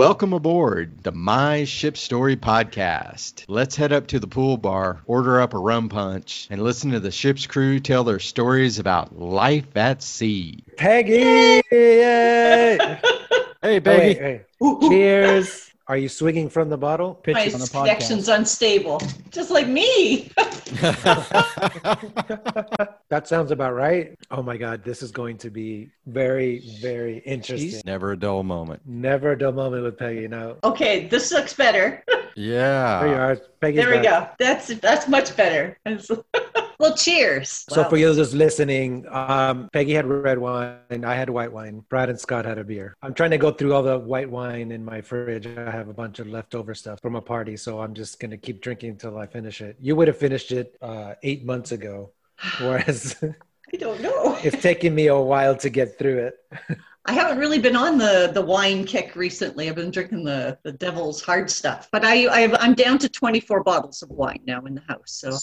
Welcome aboard the My Ship Story podcast. Let's head up to the pool bar, order up a rum punch, and listen to the ship's crew tell their stories about life at sea. Peggy! Yay! Hey, Peggy. wait, wait. Cheers. Are you swigging from the bottle? pitch My on the connection's unstable, just like me. That sounds about right. Oh my God, this is going to be very, very interesting. Never a dull moment. Never a dull moment with Peggy. No. Okay, this looks better. yeah. there you Yeah. are. Peggy's there we back. go. That's that's much better. well, cheers. So Wow. for you just listening, um, Peggy had red wine, and I had white wine. Brad and Scott had a beer. I'm trying to go through all the white wine in my fridge. I have a bunch of leftover stuff from a party, so I'm just gonna keep drinking until I finish it. You would have finished it uh, eight months ago, whereas I don't know. it's taking me a while to get through it. I haven't really been on the the wine kick recently. I've been drinking the the devil's hard stuff, but I, I I'm down to 24 bottles of wine now in the house. So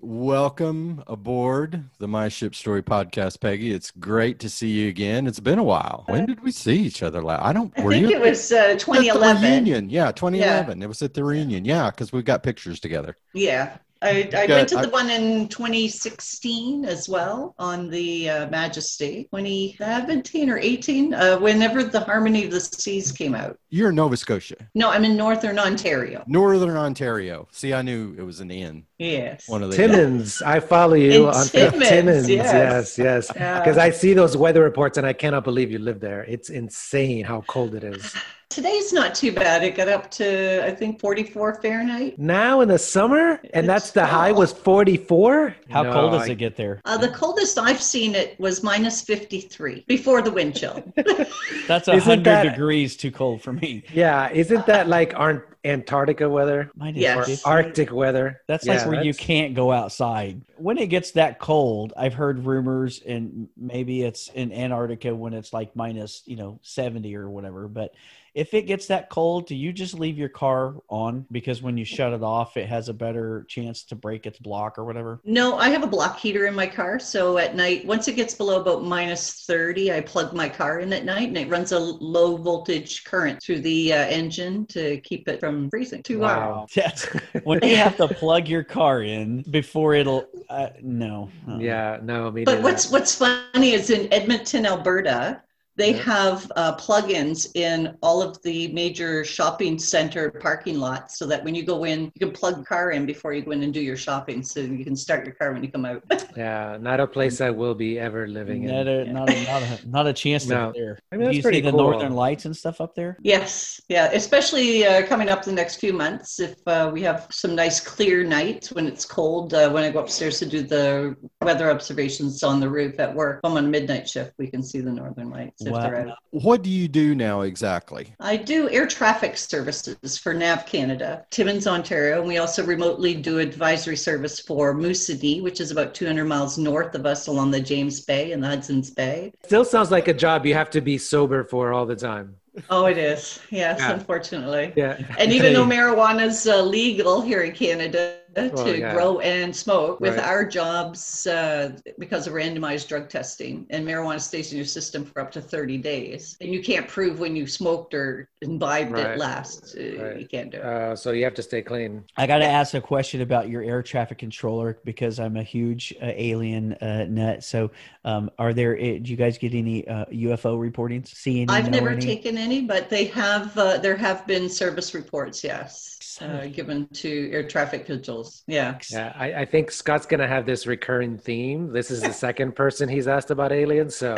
Welcome aboard the My Ship Story podcast, Peggy. It's great to see you again. It's been a while. When did we see each other last? I don't. I think you it was uh, at the 2011. reunion? Yeah, 2011. It was at the reunion. Yeah, because we've got pictures together. Yeah. I, I went to I- the one in 2016 as well on the uh, Majesty, 2017 or 18, uh, whenever the Harmony of the Seas came out. You're in Nova Scotia, No, I'm in Northern Ontario. Northern Ontario. See, I knew it was an N. Yes. One of the Timmins, I follow you In on Timmins, Timmins. yes. Yes, yes. Yeah. Because I see those weather reports and I cannot believe you live there. It's insane how cold it is. Today's not too bad. It got up to, I think, 44 Fahrenheit. Now in the summer, and that's It's the high was 44. How No, cold does I- it get there? Uh, the coldest I've seen it was minus 53 before the wind chill. That's hundred that- degrees too cold for me. Yeah, isn't that like Ar- Antarctica weather? Mine Yes. 50. Arctic weather? That's Yeah, like where you can't go outside. When it gets that cold, I've heard rumors, and maybe it's in Antarctica when it's like minus, you know, 70 or whatever. But if it gets that cold, do you just leave your car on? Because when you shut it off, it has a better chance to break its block or whatever. No, I have a block heater in my car. So at night, once it gets below about minus 30, I plug my car in at night and it runs a low voltage current through the uh, engine to keep it from freezing too hard. Wow. Yes. when you have to plug your car in before it'll, uh, no. Uh-uh. Yeah, no, me But what's what's funny is in Edmonton, Alberta, they Yeah. have uh, plugins in all of the major shopping center parking lots, so that when you go in, you can plug your car in before you go in and do your shopping, so you can start your car when you come out. Yeah, not a place I will be ever living in. Not a, not, a, not, a, not a chance No. up there. I mean, Do that's you see pretty the northern lights and stuff up there? yes, yeah, especially uh, coming up the next few months. If uh, we have some nice clear nights when it's cold, uh, when I go upstairs to do the weather observations on the roof at work, I'm on midnight shift. We can see the northern lights if Wow. they're out. What do you do now exactly? I do air traffic services for NAV Canada, Timmins, Ontario, and we also remotely do advisory service for Moosonee, which is about 200 miles north of us along the James Bay and the Hudson's Bay. Still sounds like a job you have to be sober for all the time. Oh, it is. Yes, Yeah. unfortunately. Yeah. And even though marijuana's uh, legal here in Canada to Oh, yeah. grow and smoke, with Right. our jobs, uh, because of randomized drug testing, and marijuana stays in your system for up to 30 days, and you can't prove when you smoked or imbibed Right. it last, uh, Right. you can't do it. Uh, so you have to stay clean. I got to ask a question about your air traffic controller because I'm a huge uh, alien uh, nut. So, um, are there? Uh, do you guys get any uh, UFO reportings? See any? I've never any? taken any, but they have. Uh, there have been service reports, yes, uh, given to air traffic vigils. Yeah. Yeah, I, I think Scott's gonna have this recurring theme. This is the second person he's asked about aliens, so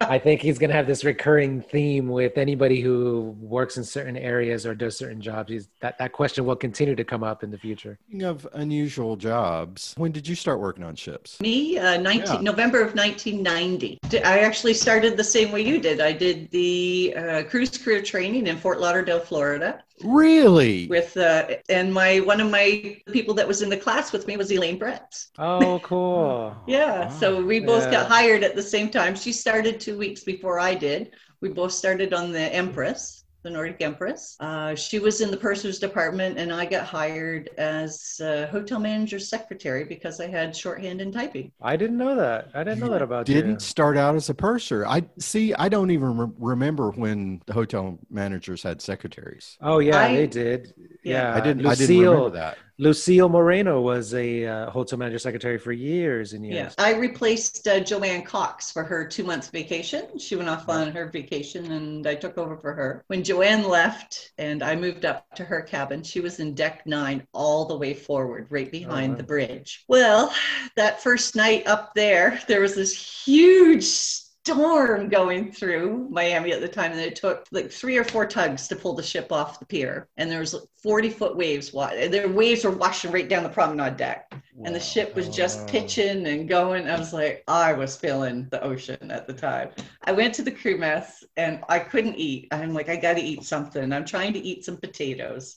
I think he's gonna have this recurring theme with anybody who works in certain areas or does certain jobs. He's, that that question will continue to come up in the future. Speaking of unusual jobs, when did you start working on ships? Me, uh, 19, Yeah. November of 1990. I actually started the same way you did. I did the uh, cruise career training in Fort Lauderdale, Florida, Really? with uh, and my one of my people that was in the class with me was Elaine Brett. Oh, cool. Yeah, so we both Yeah. got hired at the same time. She started two weeks before I did. We both started on the Empress, the Nordic Empress. Uh, she was in the purser's department, and I got hired as uh, hotel manager's secretary because I had shorthand and typing. I didn't know that. I didn't know that about Didn't you. start out as a purser. I see. I don't even re- remember when the hotel managers had secretaries. Oh yeah, I- they did. Yeah. Yeah, I didn't. I didn't remember that. Lucille Moreno was a uh, hotel manager secretary for years and Yeah, years. I replaced uh, Joanne Cox for her two months vacation. She went off on her vacation, and I took over for her. When Joanne left, and I moved up to her cabin, she was in deck nine, all the way forward, right behind wow. the bridge. Well, that first night up there, there was this huge storm going through Miami at the time, and it took like three or four tugs to pull the ship off the pier. And there was like 40 foot waves. wa- Their waves were washing right down the promenade deck and the ship was just pitching and going. I was like, I was feeling the ocean at the time. I went to the crew mess and I couldn't eat. I'm like, I got to eat something. I'm trying to eat some potatoes.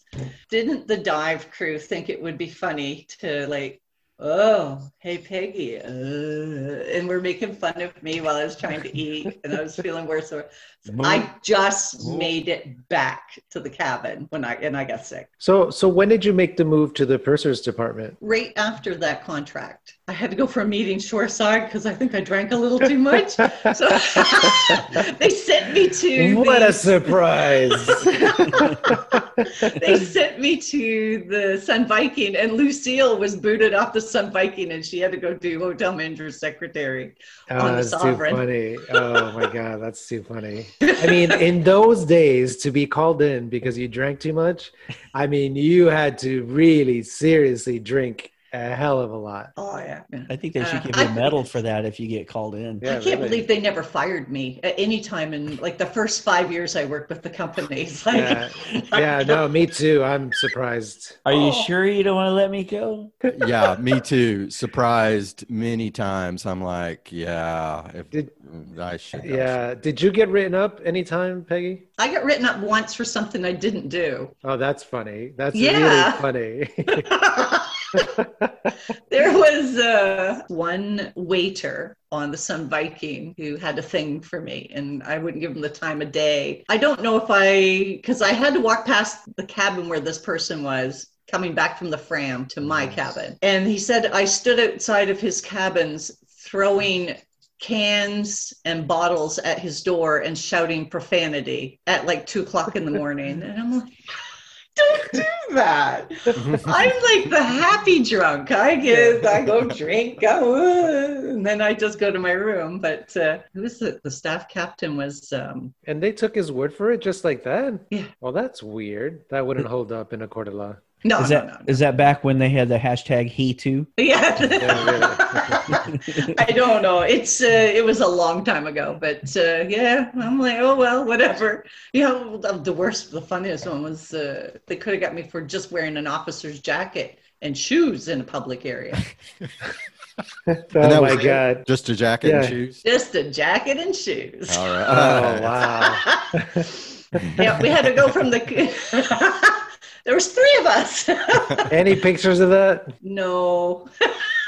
Didn't the dive crew think it would be funny to like, oh, hey Peggy, uh, and we're making fun of me while I was trying to eat and I was feeling worse. So I just made it back to the cabin when I and I got sick. So, so when did you make the move to the purser's department? right after that contract. I had to go for a meeting shoreside because I think I drank a little too much. So they sent me to what a surprise! they sent me to the Sun Viking, and Lucille was booted off the Sun Viking, and she had to go do hotel manager's secretary. Oh, on the that's too funny. Oh my god, that's too funny. I mean, in those days, to be called in because you drank too much, I mean, you had to really seriously drink a hell of a lot. Oh yeah. I think they should Uh, give you a medal for that if you get called in. Yeah, I can't really. believe they never fired me at any time in like the first five years I worked with the company. Like, Yeah, yeah, no, me too. I'm surprised. Are you Oh. sure you don't want to let me go? yeah, me too. Surprised many times. I'm like, yeah, if Did- I should. Yeah, did you get written up anytime, Peggy? I got written up once for something I didn't do. Oh, that's funny. That's Yeah. really funny. there was uh, one waiter on the Sun Viking who had a thing for me, and I wouldn't give him the time of day. I don't know if I, because I had to walk past the cabin where this person was. Coming back from the Fram to my Nice. cabin. And he said, I stood outside of his cabins throwing cans and bottles at his door and shouting profanity at like two o'clock in the morning. And I'm like, don't do that. I'm like the happy drunk. I get, I go drink, go, uh, and then I just go to my room. But uh, who was the, the staff captain? Was um, and they took his word for it just like that? Yeah. Well, that's weird. That wouldn't hold up in a court of law. no, is no, that no, no. is that back when they had the hashtag he too? Yeah. Yeah, I don't know. It's uh, it was a long time ago, but uh, yeah, I'm like, oh well, whatever. You know, the, the worst, the funniest one was uh, they could have got me for just wearing an officer's jacket and shoes in a public area. Oh my was it? god. Just a jacket Yeah. and shoes. Just a jacket and shoes. All right. Oh wow. yeah, we had to go from the. there was three of us. Any pictures of that? no,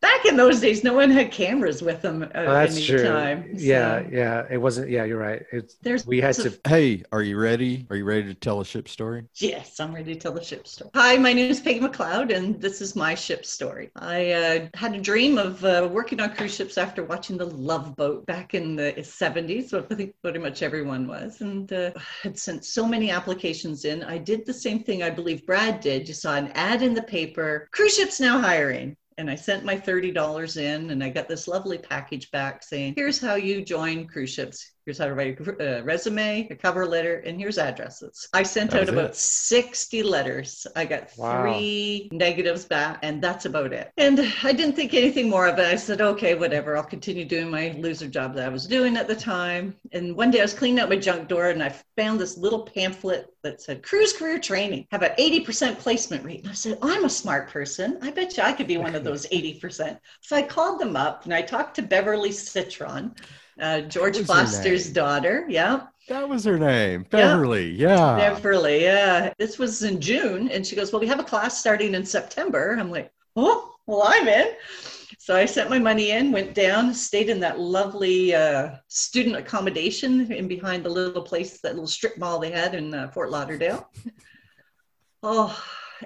back in those days, no one had cameras with them at Oh, that's any true. time. so Yeah, yeah. It wasn't. Yeah, you're right. It's There's we had so- to. Hey, are you ready? Are you ready to tell a ship story? Yes, I'm ready to tell the ship story. Hi, my name is Peggy McLeod, and this is my ship story. I uh, had a dream of uh, working on cruise ships after watching The Love Boat back in the 70s, what I think pretty much everyone was, and uh, had sent so many applications in. I did the same thing I believe Brad did. You saw an ad in the paper cruise ships now hiring. And I sent my $30 in, and I got this lovely package back saying, Here's how you join cruise ships. Here's how to write a uh, resume, a cover letter, and here's addresses. I sent That out about it. 60 letters. I got Wow. three negatives back, and that's about it. And I didn't think anything more of it. I said, okay, whatever. I'll continue doing my loser job that I was doing at the time. And one day I was cleaning out my junk drawer, and I found this little pamphlet that said cruise career training have an 80% placement rate. And I said, I'm a smart person. I bet you I could be one of those 80%. So I called them up and I talked to Beverly Citron, uh, George Foster's daughter. Yeah. That was her name, Yeah. Beverly. Yeah. Beverly, yeah. This was in June. And she goes, Well, we have a class starting in September. I'm like, Oh, well, I'm in. So I sent my money in, went down, stayed in that lovely uh, student accommodation in behind the little place, that little strip mall they had in uh, Fort Lauderdale. Oh,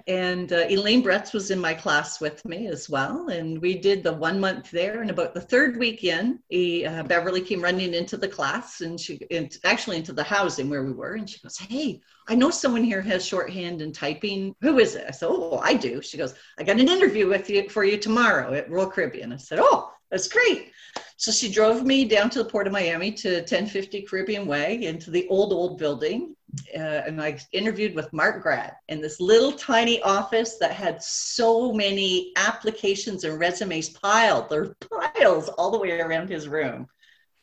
and uh, Elaine Bretz was in my class with me as well. And we did the one month there. And about the third week in, he, uh, Beverly came running into the class and she, and actually into the housing where we were. And she goes, Hey, I know someone here has shorthand and typing. Who is it? I said, Oh, I do. She goes, I got an interview with you for you tomorrow at Royal Caribbean. I said, Oh, that's great. So she drove me down to the port of Miami to 1050 Caribbean Way into the old, old building uh, and I interviewed with Mark Grad in this little tiny office that had so many applications and resumes piled. There were piles all the way around his room.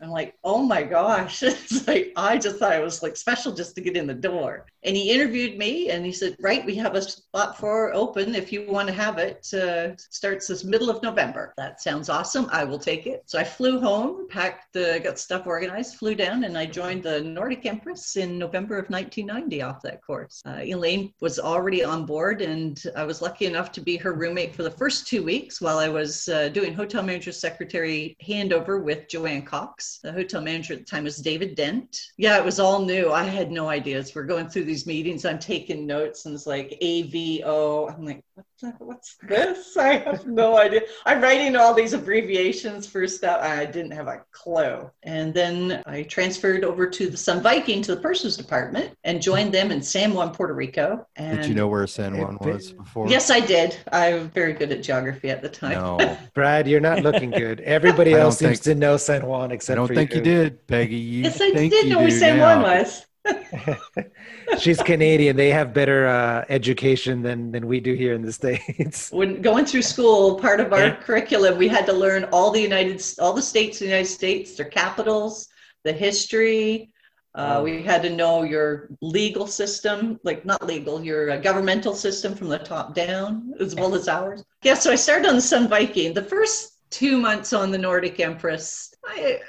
I'm like, oh my gosh. It's like, I just thought it was like special just to get in the door. And he interviewed me and he said, right, we have a spot for open if you want to have it. Uh, starts this middle of November. That sounds awesome. I will take it. So I flew home, packed, uh, got stuff organized, flew down, and I joined the Nordic Empress in November of 1990 off that course. Uh, Elaine was already on board, and I was lucky enough to be her roommate for the first two weeks while I was uh, doing hotel manager secretary handover with Joanne Cox. The hotel manager at the time was David Dent. Yeah, it was all new. I had no ideas. We're going through these meetings, I'm taking notes, and it's like AVO. I'm like, what what's this? I have no idea. I'm writing all these abbreviations for stuff. I didn't have a clue. And then I transferred over to the Sun Viking to the purser's department and joined them in San Juan, Puerto Rico. And Did you know where San Juan was before? Yes, I did. I was very good at geography at the time. No, Brad, you're not looking good. Everybody else seems think- to know San Juan except I don't think you did, Peggy. You yes, I think did know where San now. Juan was. She's Canadian. They have better uh, education than than we do here in the states. when going through school, part of our Yeah. curriculum, we had to learn all the United, all the states in the United States, their capitals, the history. Uh, we had to know your legal system, like not legal, your uh, governmental system from the top down, as well as ours. Yeah, so I started on the Sun Viking. The first two months on the Nordic Empress, I,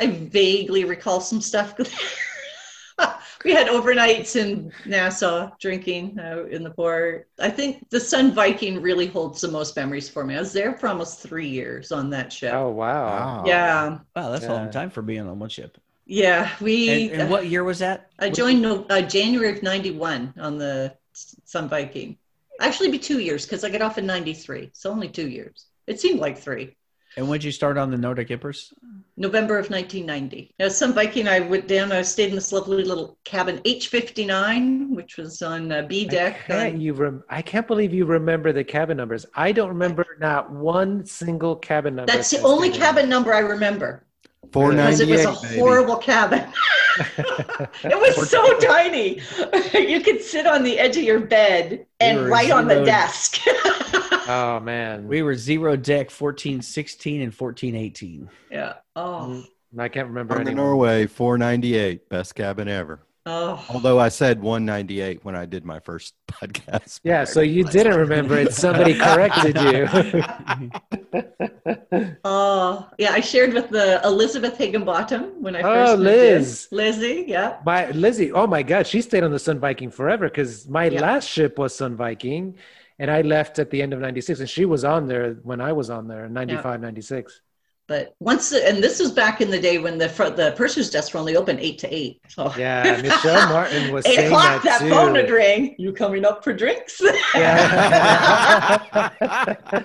I vaguely recall some stuff. we had overnights in Nassau drinking out in the port. I think the Sun Viking really holds the most memories for me. I was there for almost three years on that ship. Oh wow! Wow. Yeah, Wow, that's a long time for being on one ship. yeah. We And, and what year was that? I joined no, uh, January of '91 on the Sun Viking. Actually, be two years because I got off in '93, so only two years. It seemed like three. And when did you start on the Nordic Empress? November of 1990. Now, Sun Viking, I went down. I stayed in this lovely little cabin H59, which was on uh, B I deck. can't, on- you rem- I can't believe you remember the cabin numbers. I don't remember not one single cabin number. That's the only cabin number I remember Four because it was a baby. horrible cabin. it was so tiny. you could sit on the edge of your bed and were write on the desk. oh man, We were zero deck 1416 and 1418. yeah. Oh. Mm. I can't remember On the Norway, four ninety eight, best cabin ever. Oh. Although I said one ninety eight when I did my first podcast. Yeah, so you didn't remember it. Somebody corrected you. Oh. Yeah. I shared with the Elizabeth Higginbottom when I Oh, first moved in. Liz. Lizzie. Yeah. my Lizzie, oh my God, she stayed on the Sun Viking forever because my Yeah. last ship was Sun Viking, and I left at the end of '96, and she was on there when I was on there, '95, '96. But once, the, and this was back in the day when the fr- the purser's desks were only open eight to eight. So Yeah, Michelle Martin was eight saying o'clock, that, that, too. phone would ring. You coming up for drinks? Yeah.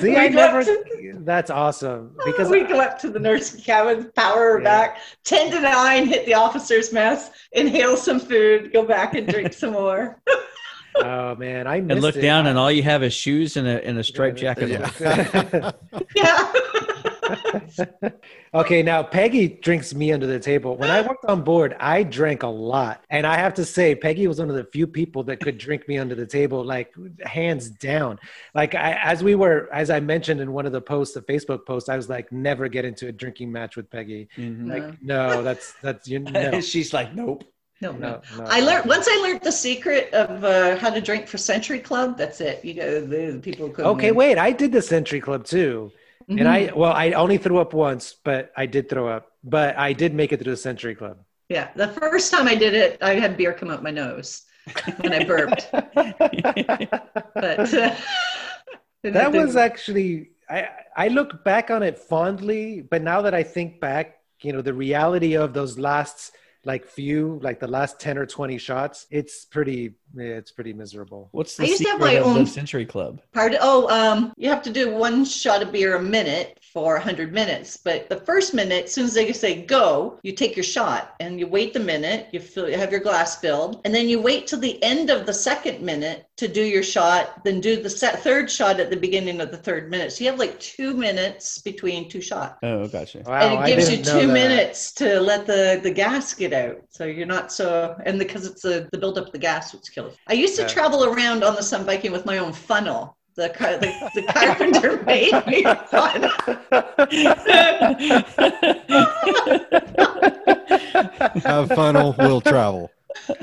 See, We I never. to- That's awesome because we go up to the nurse cabin, power Yeah. back, 10 to 9, hit the officer's mess, inhale some food, go back and drink some more. oh man, I missed And look it. down, and all you have is shoes and a, and a striped jacket. Yeah. Yeah. okay, now Peggy drinks me under the table. When I worked on board, I drank a lot. And I have to say, Peggy was one of the few people that could drink me under the table, like hands down. Like I, as we were, as I mentioned in one of the posts, the Facebook post, I was like, never get into a drinking match with Peggy. Mhm. Like, no, that's, that's, you no, She's like, nope. No, no. no, no. I learned once I learned the secret of uh, how to drink for Century Club. That's it. You know, the, the people who Okay, win. wait, I did the Century Club too. Mhm. And I, well, I only threw up once, but I did throw up. But I did make it to the Century Club. yeah, the first time I did it, I had beer come out my nose when I burped. But uh, That was actually I I look back on it fondly, but now that I think back, you know, the reality of those last like few, like the last ten or twenty shots, it's pretty, it's pretty miserable. What's the I used to have secret my of own- the Century Club? Part oh, um, you have to do one shot of beer a minute for 100 minutes. But the first minute, as soon as they say go, you take your shot and you wait the minute. You fill, you have your glass filled, and then you wait till the end of the second minute to do your shot. Then do the set, third shot at the beginning of the third minute. So you have like two minutes between two shots. Oh, gotcha. Wow, and it gives you two minutes to let the the gas get out so you're not so and because it's the the buildup of the gas which kills i used to Yeah. travel around on the sun viking with my own funnel the, car, the, the carpenter made me a funnel Have funnel, will travel.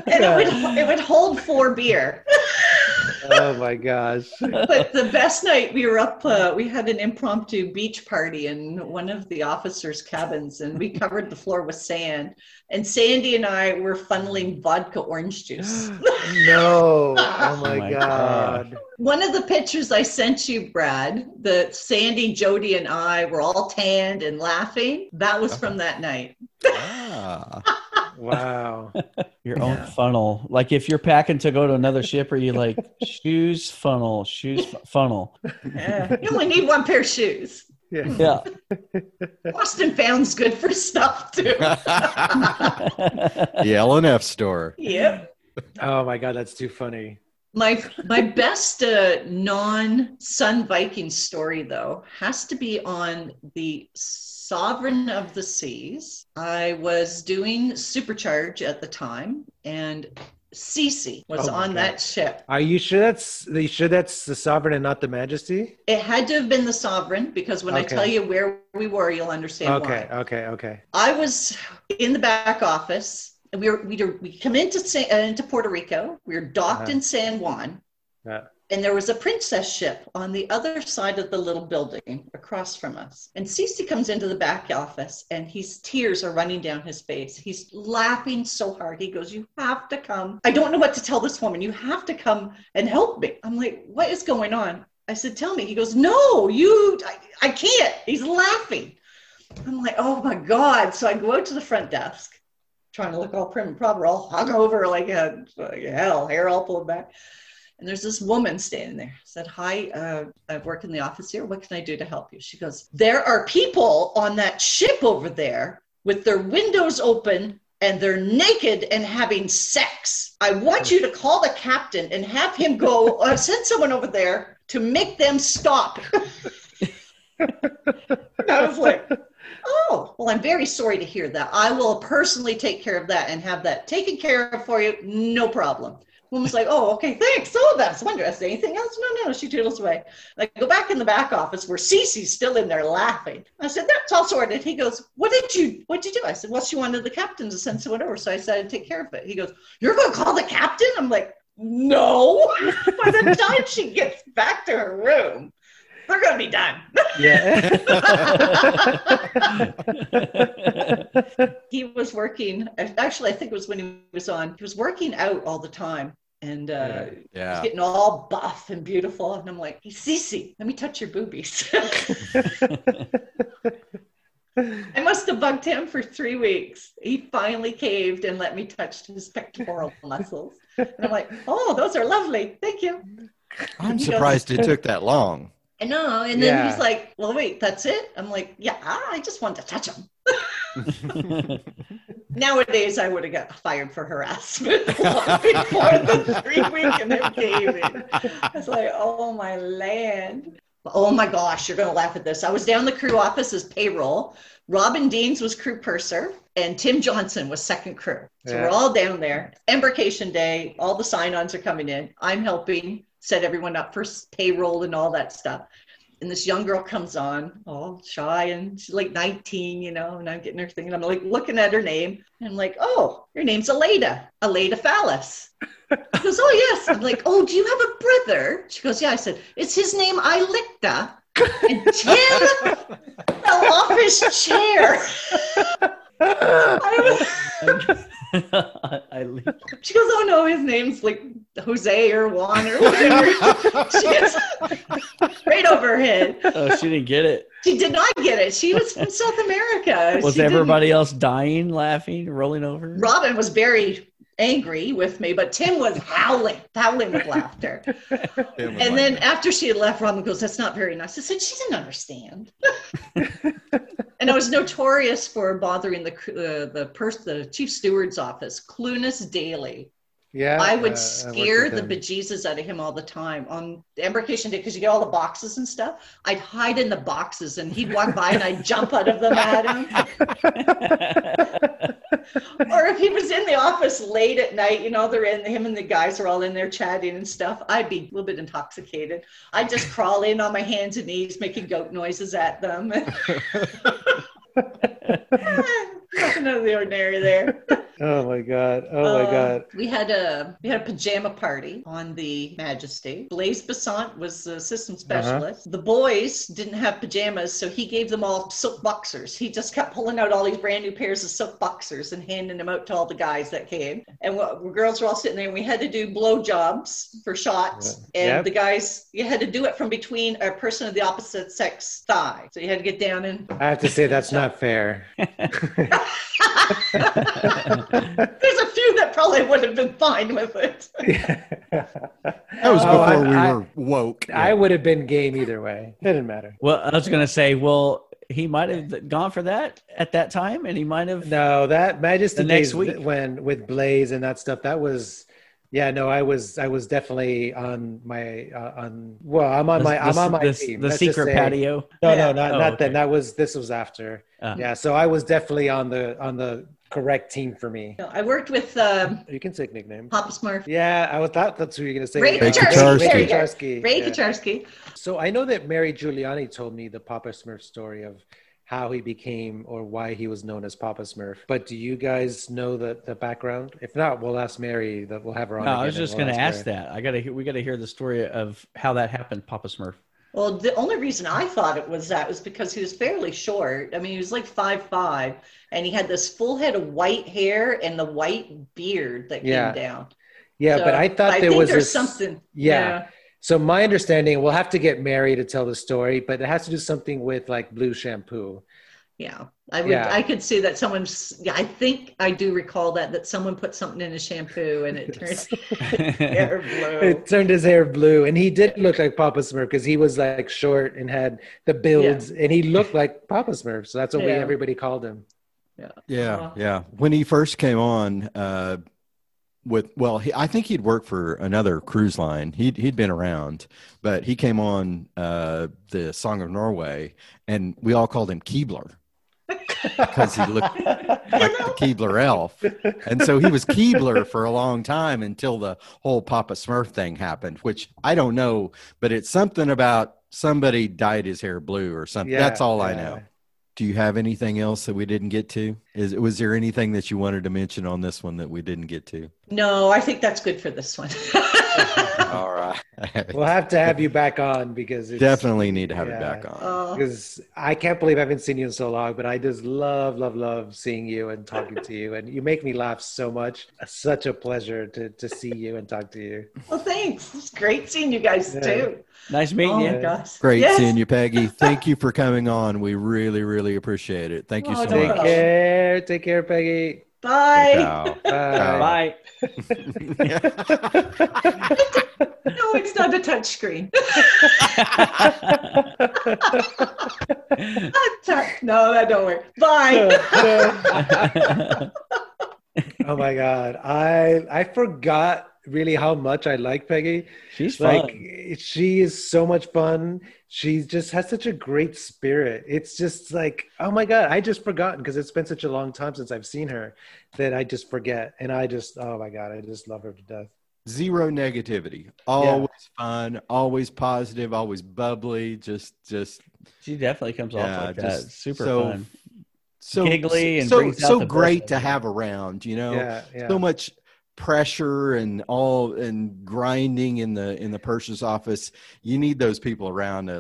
and it would, it would hold four beer oh my gosh. but the best night we were up uh, we had an impromptu beach party in one of the officers cabins and we covered the floor with sand and sandy and i were funneling vodka orange juice no. Oh my, my god. One of the pictures I sent you, Brad, the Sandy, Jody, and I were all tanned and laughing. That was from that night. Ah. Wow. Your own funnel. Like if you're packing to go to another ship, are you like shoes funnel, shoes fu- funnel? Yeah. You only need one pair of shoes. Yeah. Yeah. Boston Found's good for stuff too. the L and F store. Yep. Oh my god, that's too funny. My my best uh, non Sun Viking story though has to be on the Sovereign of the Seas. I was doing Supercharge at the time, and Cece was Oh on God. that ship. Are you sure that's are you sure that's the sovereign and not the majesty? It had to have been the Sovereign because when I tell you where we were, you'll understand Okay, why. okay, okay. I was in the back office. And we were we were, we come into Sa- uh, into Puerto Rico. We were docked Uh-huh. in San Juan, Yeah. And there was a princess ship on the other side of the little building across from us. And Cece comes into the back office, and his tears are running down his face. He's laughing so hard. He goes, "You have to come. I don't know what to tell this woman. You have to come and help me." I'm like, "What is going on?" I said, "Tell me." He goes, "No, you. I, I can't." He's laughing. I'm like, "Oh my god!" So I go out to the front desk trying to look all prim and proper, all hungover like a like hell, hair all pulled back. And there's this woman standing there. Said, "Hi, uh, I work in the office here. What can I do to help you?" She goes, "There are people on that ship over there with their windows open." And they're naked and having sex. I want you to call the captain and have him go uh, send someone over there to make them stop. I was like, Oh, well, I'm very sorry to hear that. I will personally take care of that and have that taken care of for you. No problem. Woman's like, oh, okay, thanks. Oh, that's wondrous. Anything else? No, no, she toodles away. I go back in the back office where Cece's still in there laughing. I said, that's all sorted. He goes, what did you, what did you do? I said, well, she wanted the captain to send someone over. So I said, I'd take care of it. He goes, you're going to call the captain? I'm like, no. By the time she gets back to her room, they're going to be done. Yeah. he was working actually i think it was when he was on he was working out all the time and uh he's Yeah. getting all buff and beautiful and i'm like hey Cece, let me touch your boobies. I must have bugged him for three weeks. He finally caved and let me touch his pectoral muscles. And i'm like oh those are lovely. Thank you. I'm He goes- surprised it took that long. i know. And then Yeah. he's like well wait that's it? I'm like yeah i just wanted to touch him Nowadays, I would have got fired for harassment before the three week and him caving. I was like, oh my land. Oh my gosh, you're going to laugh at this. I was down the crew office as payroll. Robin Deans was crew purser, and Tim Johnson was second crew. So Yeah. we're all down there. Embarkation day, all the sign ons are coming in. I'm helping set everyone up for payroll and all that stuff and this young girl comes on all shy and she's like 19 you know and i'm getting her thing and i'm like looking at her name and i'm like oh your name's aleda aleda phallus she goes oh yes. I'm like oh do you have a brother? She goes yeah. I said it's his name ilicta and tim fell off his chair. I was, I leave. She goes, "Oh no, his name's like Jose or Juan or whatever." she gets right over her head. Oh, she didn't get it. She did not get it. She was from South America. Was She didn't- everybody else dying, laughing, rolling over? Robin was very angry with me, but Tim was howling, howling with laughter. And then after she had left, Robin goes, "That's not very nice." I said, "She didn't understand." And I was notorious for bothering the uh, the person, the chief steward's office, Clunas Daily. Yeah, I uh, would worked scare with the bejesus out of him all the time on embarkation day because you get all the boxes and stuff. I'd hide in the boxes and he'd walk by and I'd jump out of them at him. or if he was in the office late at night, you know, they're in him and the guys are all in there chatting and stuff. I'd be a little bit intoxicated. I'd just crawl in on my hands and knees, making goat noises at them. Nothing out of the ordinary there. Oh my god! Oh my Uh, god! We had a we had a pajama party on the Majesty. Blaise Basant was the system specialist. The boys didn't have pajamas, so he gave them all silk boxers. He just kept pulling out all these brand new pairs of silk boxers and handing them out to all the guys that came. And what, the girls were all sitting there, and we had to do blow jobs for shots. Yeah. And Yep. the guys, you had to do it from between a person of the opposite sex thigh. So you had to get down and I have to say that's not fair. there's a few that probably would have been fine with it. That was Oh, before I- we I- were woke. I would have been game either way. It Didn't matter. well, I was gonna say, well, he might have gone for that at that time, and he might have. No, that Majesty The next week. when with Blaze and that stuff. That was, yeah. No, I was I was definitely on my uh, on. Well, I'm on the, my I'm the- on my the, team. the Let's secret say- patio. No, Yeah. no, not Oh, not okay. then. That was this was after. Uh, Yeah, so I was definitely on the on the correct team for me. I worked with um, You can take nicknames. Papa Smurf. Yeah, I thought that's who you're gonna say. Ray Ray Kacharski. Kacharski. There you go. Kacharski, Ray yeah. Kacharski. So I know that Mary Giuliani told me the Papa Smurf story of how he became or why he was known as Papa Smurf. But do you guys know the, the background? If not, we'll ask Mary. That we'll have her on. No, I was just we'll going to ask her. that. I gotta, hear- we got to hear the story of how that happened, Papa Smurf. Well, the only reason I thought it was that was because he was fairly short. I mean, he was like five five, and he had this full head of white hair and the white beard that Yeah. came down. Yeah, So, but I thought I there think was there's a- something. Yeah. So my understanding, we'll have to get Mary to tell the story, but it has to do something with like blue shampoo. yeah. I would. Yeah. I could see that someone's. Yeah, I think I do recall that that someone put something in a shampoo and it turned hair blue. It turned his hair blue, and he did look like Papa Smurf because he was like short and had the builds, and he looked like Papa Smurf. So that's what we everybody called him. Yeah, Uh, yeah. When he first came on, uh, with well, he, I think he'd worked for another cruise line. He'd he'd been around, but he came on uh, the Song of Norway, and we all called him Keebler because he looked like the Keebler elf, and so he was Keebler for a long time until the whole Papa Smurf thing happened, which I don't know, but it's something about somebody dyed his hair blue or something. Yeah, That's all I know. Do you have anything else that we didn't get to? Is was there anything that you wanted to mention on this one that we didn't get to? No, I think that's good for this one. All right. We'll have to have you back on because it's, Definitely need to have yeah. it back on. Uh, Because I can't believe I haven't seen you in so long, but I just love, love, love seeing you and talking to you, and you make me laugh so much. Such a pleasure to to see you and talk to you. well, thanks. It's great seeing you guys Yeah. too. nice meeting Oh you. my gosh. Great Yes. seeing you, Peggy. Thank you for coming on. We really, really appreciate it. Thank you Oh, so no Take much. problem. care. Take care, Peggy. Bye. Ciao. Bye. Bye. No, it's not a touch screen. no, that don't work. Bye. oh my god, I I forgot really how much I like Peggy. She's fun. Like she is so much fun. She just has such a great spirit. It's just like, oh my god, I just forgotten because it's been such a long time since I've seen her that I just forget. And I just, oh my god, I just love her to death. Zero negativity. Always fun. Always positive. Always bubbly. Just, just she definitely comes off Yeah, like that. Super so fun. so Giggly and so brings out so the great to have around. You know, Yeah, yeah. so much pressure and all and grinding in the in the purser's office you need those people around to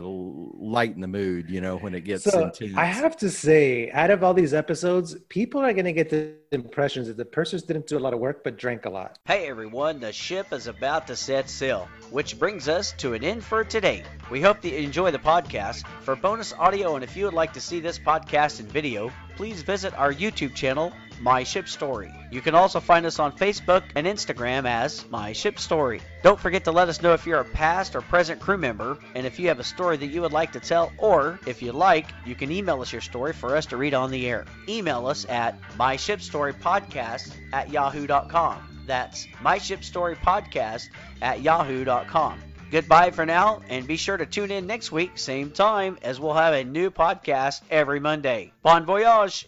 lighten the mood you know when it gets so intense. i have to say out of all these episodes people are going to get the impressions that the pursers didn't do a lot of work but drank a lot. Hey everyone the ship is about to set sail which brings us to an end for today. We hope that you enjoy the podcast. For bonus audio and if you would like to see this podcast in video please visit our youtube channel my Ship Story. You can also find us on Facebook and Instagram as My Ship Story. Don't forget to let us know if you're a past or present crew member and if you have a story that you would like to tell, or if you like, you can email us your story for us to read on the air. Email us at myshipstorypodcast at yahoo.com. That's myshipstorypodcast at yahoo.com. Goodbye for now, and be sure to tune in next week, same time, as we'll have a new podcast every Monday. Bon voyage!